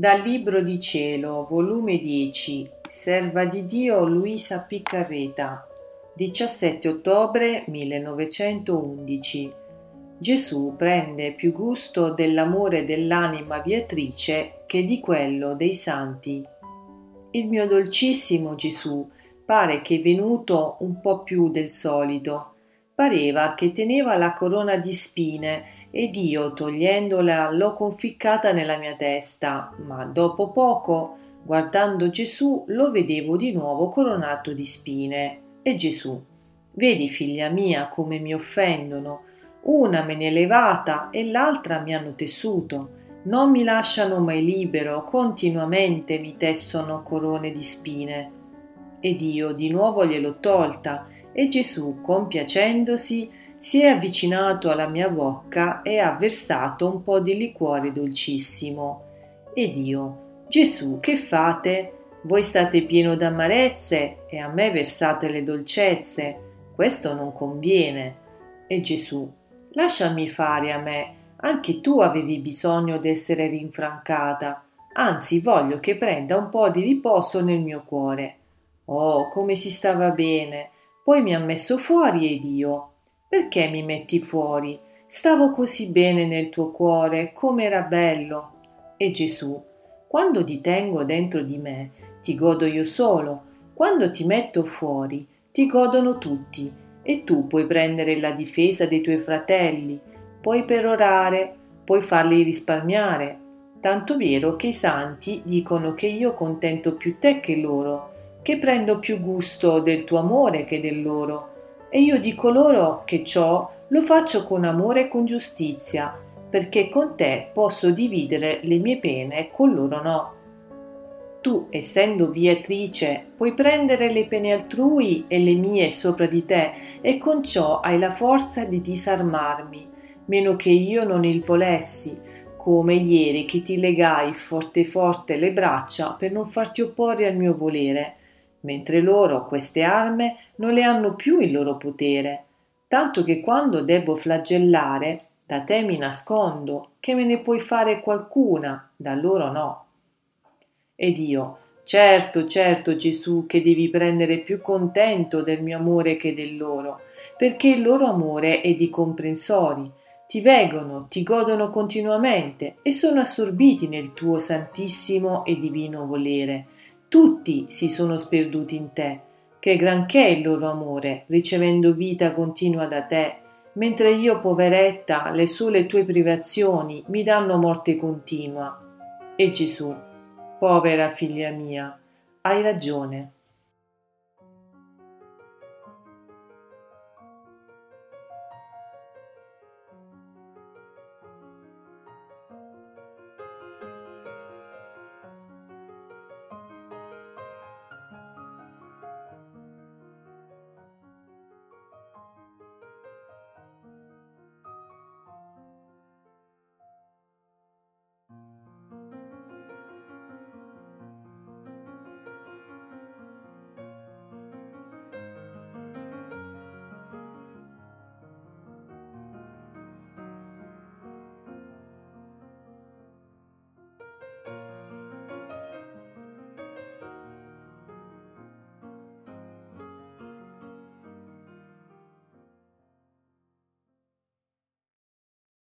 Dal Libro di Cielo, volume 10, Serva di Dio Luisa Piccarreta, 17 ottobre 1911. Gesù prende più gusto dell'amore dell'anima viatrice che di quello dei santi. Il mio dolcissimo Gesù pare che è venuto un po' più del solito. Pareva che teneva la corona di spine ed io togliendola l'ho conficcata nella mia testa, ma dopo poco, guardando Gesù, lo vedevo di nuovo coronato di spine. E Gesù, vedi figlia mia come mi offendono, una me ne è levata e l'altra mi hanno tessuto. Non mi lasciano mai libero, continuamente mi tessono corone di spine. Ed io di nuovo gliel'ho tolta, e Gesù, compiacendosi, si è avvicinato alla mia bocca e ha versato un po' di liquore dolcissimo. Ed io, Gesù, che fate? Voi state pieno d'amarezze e a me versate le dolcezze. Questo non conviene. E Gesù, lasciami fare a me, anche tu avevi bisogno d'essere rinfrancata. Anzi, voglio che prenda un po' di riposo nel mio cuore. Oh, come si stava bene! Poi mi ha messo fuori ed io, perché mi metti fuori? Stavo così bene nel tuo cuore, come era bello. E Gesù, quando ti tengo dentro di me, ti godo io solo, quando ti metto fuori, ti godono tutti, e tu puoi prendere la difesa dei tuoi fratelli, puoi perorare, puoi farli risparmiare. Tanto vero che i santi dicono che io contento più te che loro, che prendo più gusto del tuo amore che del loro e io dico loro che ciò lo faccio con amore e con giustizia, perché con te posso dividere le mie pene con loro no. Tu, essendo viatrice, puoi prendere le pene altrui e le mie sopra di te, e con ciò hai la forza di disarmarmi, meno che io non il volessi, come ieri che ti legai forte forte le braccia per non farti opporre al mio volere, mentre loro queste arme non le hanno più il loro potere, tanto che quando debbo flagellare, da te mi nascondo, che me ne puoi fare qualcuna, da loro no. Ed io, certo, certo Gesù, che devi prendere più contento del mio amore che del loro, perché il loro amore è di comprensori, ti veggono, ti godono continuamente e sono assorbiti nel tuo santissimo e divino volere, tutti si sono sperduti in te, che granché il loro amore, ricevendo vita continua da te, mentre io, poveretta, le sole tue privazioni mi danno morte continua. E Gesù, povera figlia mia, hai ragione.